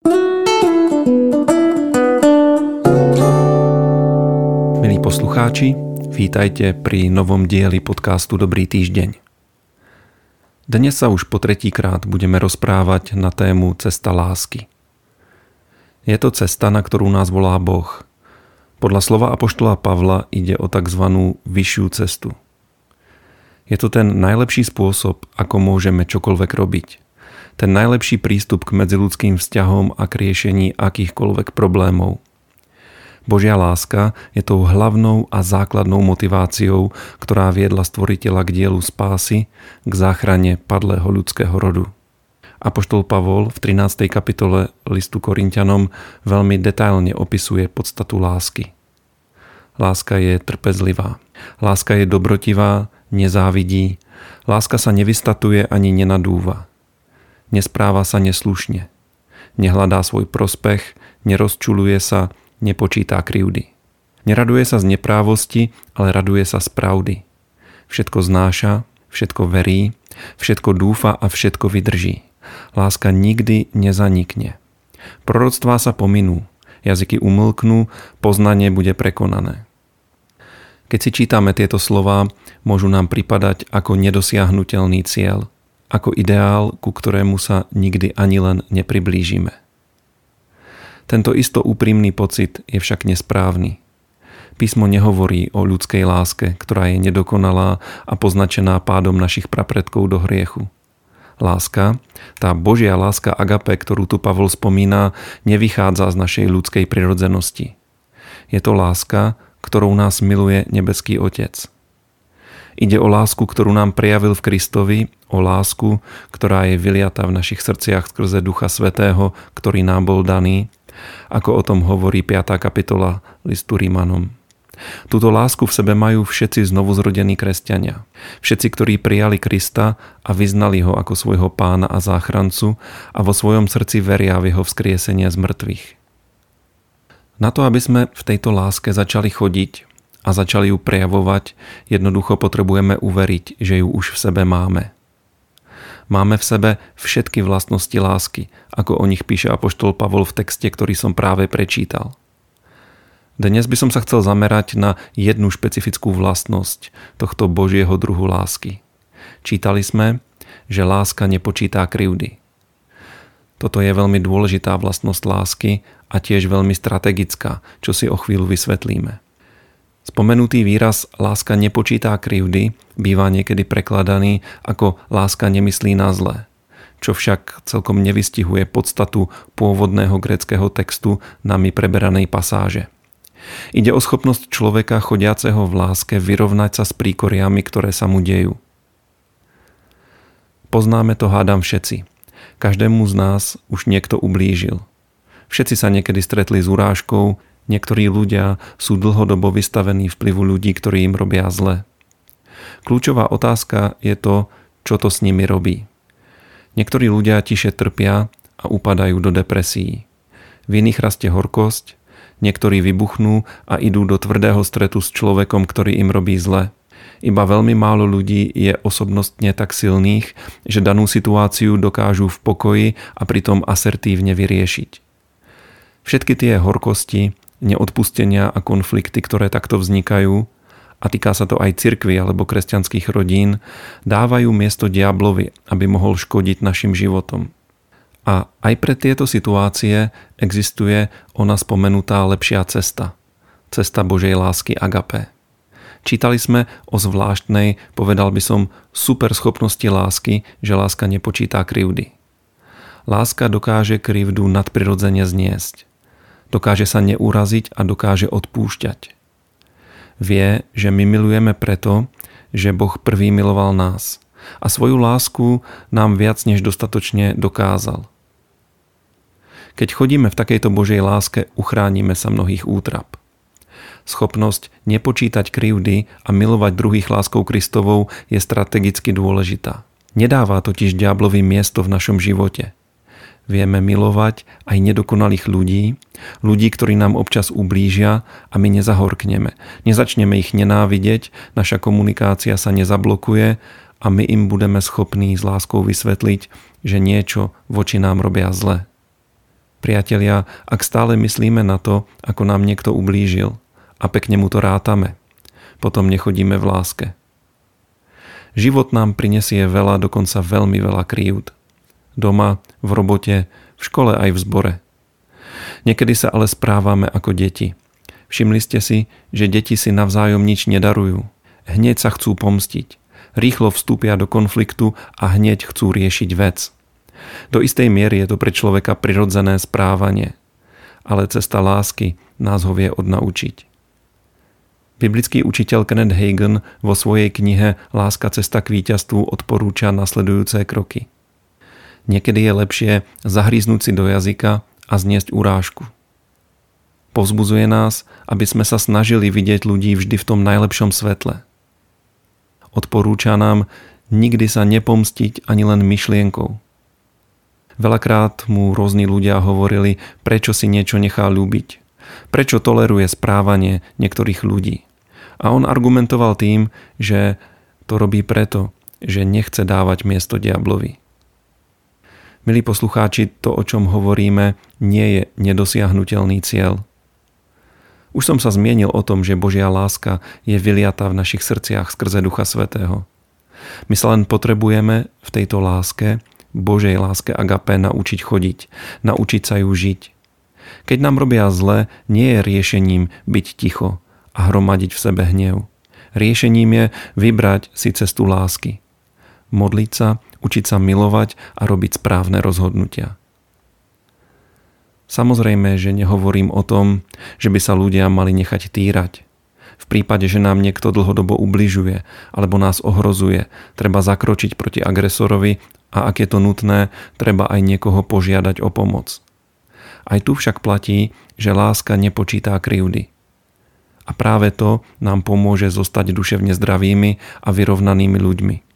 Milí poslucháči, vítajte pri novom dieli podcastu Dobrý týždeň. Dnes sa už po tretíkrát budeme rozprávať na tému Cesta lásky. Je to cesta, na ktorú nás volá Boh. Podľa slova Apoštola Pavla ide o tzv. vyššiu cestu. Je to ten najlepší spôsob, ako môžeme čokoľvek robiť. Ten najlepší prístup k medziludským vzťahom a k riešení akýchkoľvek problémov – Božia láska je tou hlavnou a základnou motiváciou, ktorá viedla stvoriteľa k dielu spásy, k záchrane padlého ľudského rodu. Apoštol Pavol v 13. kapitole listu Korintianom veľmi detailne opisuje podstatu lásky. Láska je trpezlivá. Láska je dobrotivá, nezávidí. Láska sa nevystatuje ani nenadúva. Nespráva sa neslušne. Nehľadá svoj prospech, nerozčuluje sa, nepočítá krivdy. Neraduje sa z neprávosti, ale raduje sa z pravdy. Všetko znáša, všetko verí, všetko dúfa a všetko vydrží. Láska nikdy nezanikne. Proroctvá sa pominú, jazyky umlknú, poznanie bude prekonané. Keď si čítame tieto slova, môžu nám pripadať ako nedosiahnutelný cieľ, ako ideál, ku ktorému sa nikdy ani len nepriblížime. Tento isto úprimný pocit je však nesprávny. Písmo nehovorí o ľudskej láske, ktorá je nedokonalá a poznačená pádom našich prapredkov do hriechu. Láska, tá Božia láska agape, ktorú tu Pavol spomína, nevychádza z našej ľudskej prirodzenosti. Je to láska, ktorou nás miluje nebeský Otec. Ide o lásku, ktorú nám prejavil v Kristovi, o lásku, ktorá je vyliata v našich srdciach skrze Ducha Svetého, ktorý nám bol daný ako o tom hovorí 5. kapitola listu Rímanom. Túto lásku v sebe majú všetci znovuzrodení kresťania. Všetci, ktorí prijali Krista a vyznali ho ako svojho pána a záchrancu a vo svojom srdci veria v jeho vzkriesenie z mŕtvych. Na to, aby sme v tejto láske začali chodiť a začali ju prejavovať, jednoducho potrebujeme uveriť, že ju už v sebe máme. Máme v sebe všetky vlastnosti lásky, ako o nich píše Apoštol Pavol v texte, ktorý som práve prečítal. Dnes by som sa chcel zamerať na jednu špecifickú vlastnosť tohto Božieho druhu lásky. Čítali sme, že láska nepočítá krivdy. Toto je veľmi dôležitá vlastnosť lásky a tiež veľmi strategická, čo si o chvíľu vysvetlíme. Spomenutý výraz láska nepočítá krivdy býva niekedy prekladaný ako láska nemyslí na zlé, čo však celkom nevystihuje podstatu pôvodného greckého textu nami preberanej pasáže. Ide o schopnosť človeka chodiaceho v láske vyrovnať sa s príkoriami, ktoré sa mu dejú. Poznáme to hádam všetci. Každému z nás už niekto ublížil. Všetci sa niekedy stretli s urážkou, Niektorí ľudia sú dlhodobo vystavení vplyvu ľudí, ktorí im robia zle. Kľúčová otázka je to, čo to s nimi robí. Niektorí ľudia tiše trpia a upadajú do depresí. V iných rastie horkosť, niektorí vybuchnú a idú do tvrdého stretu s človekom, ktorý im robí zle. Iba veľmi málo ľudí je osobnostne tak silných, že danú situáciu dokážu v pokoji a pritom asertívne vyriešiť. Všetky tie horkosti, neodpustenia a konflikty, ktoré takto vznikajú, a týka sa to aj cirkvy alebo kresťanských rodín, dávajú miesto diablovi, aby mohol škodiť našim životom. A aj pre tieto situácie existuje ona spomenutá lepšia cesta. Cesta Božej lásky agape. Čítali sme o zvláštnej, povedal by som, super schopnosti lásky, že láska nepočítá krivdy. Láska dokáže krivdu nadprirodzene zniesť. Dokáže sa neuraziť a dokáže odpúšťať. Vie, že my milujeme preto, že Boh prvý miloval nás a svoju lásku nám viac než dostatočne dokázal. Keď chodíme v takejto Božej láske, uchránime sa mnohých útrap. Schopnosť nepočítať krivdy a milovať druhých láskou Kristovou je strategicky dôležitá. Nedáva totiž diablovi miesto v našom živote – Vieme milovať aj nedokonalých ľudí, ľudí, ktorí nám občas ublížia a my nezahorkneme. Nezačneme ich nenávidieť, naša komunikácia sa nezablokuje a my im budeme schopní s láskou vysvetliť, že niečo voči nám robia zle. Priatelia, ak stále myslíme na to, ako nám niekto ublížil a pekne mu to rátame, potom nechodíme v láske. Život nám prinesie veľa, dokonca veľmi veľa kríut. Doma, v robote, v škole aj v zbore. Niekedy sa ale správame ako deti. Všimli ste si, že deti si navzájom nič nedarujú. Hneď sa chcú pomstiť. Rýchlo vstúpia do konfliktu a hneď chcú riešiť vec. Do istej miery je to pre človeka prirodzené správanie, ale cesta lásky nás ho vie odnaučiť. Biblický učiteľ Kenneth Hagen vo svojej knihe Láska cesta k víťazstvu odporúča nasledujúce kroky. Niekedy je lepšie zahríznúť si do jazyka a zniesť urážku. Pozbuzuje nás, aby sme sa snažili vidieť ľudí vždy v tom najlepšom svetle. Odporúča nám nikdy sa nepomstiť ani len myšlienkou. Veľakrát mu rôzni ľudia hovorili, prečo si niečo nechá ľúbiť, prečo toleruje správanie niektorých ľudí. A on argumentoval tým, že to robí preto, že nechce dávať miesto diablovi. Milí poslucháči, to, o čom hovoríme, nie je nedosiahnutelný cieľ. Už som sa zmienil o tom, že Božia láska je vyliatá v našich srdciach skrze Ducha Svetého. My sa len potrebujeme v tejto láske Božej láske agape naučiť chodiť, naučiť sa ju žiť. Keď nám robia zle, nie je riešením byť ticho a hromadiť v sebe hnev. Riešením je vybrať si cestu lásky. Modliť sa, učiť sa milovať a robiť správne rozhodnutia. Samozrejme, že nehovorím o tom, že by sa ľudia mali nechať týrať. V prípade, že nám niekto dlhodobo ubližuje alebo nás ohrozuje, treba zakročiť proti agresorovi a ak je to nutné, treba aj niekoho požiadať o pomoc. Aj tu však platí, že láska nepočítá krivdy. A práve to nám pomôže zostať duševne zdravými a vyrovnanými ľuďmi.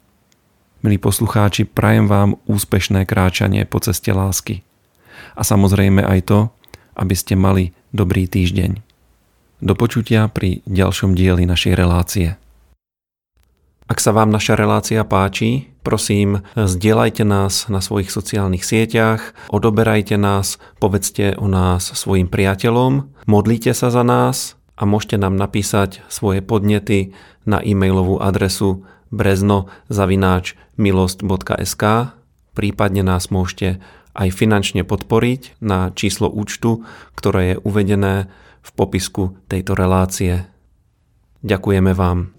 Milí poslucháči, prajem vám úspešné kráčanie po ceste lásky. A samozrejme aj to, aby ste mali dobrý týždeň. Do počutia pri ďalšom dieli našej relácie. Ak sa vám naša relácia páči, prosím, zdieľajte nás na svojich sociálnych sieťach, odoberajte nás, povedzte o nás svojim priateľom, modlite sa za nás a môžete nám napísať svoje podnety na e-mailovú adresu brezno.milost.sk prípadne nás môžete aj finančne podporiť na číslo účtu, ktoré je uvedené v popisku tejto relácie. Ďakujeme vám.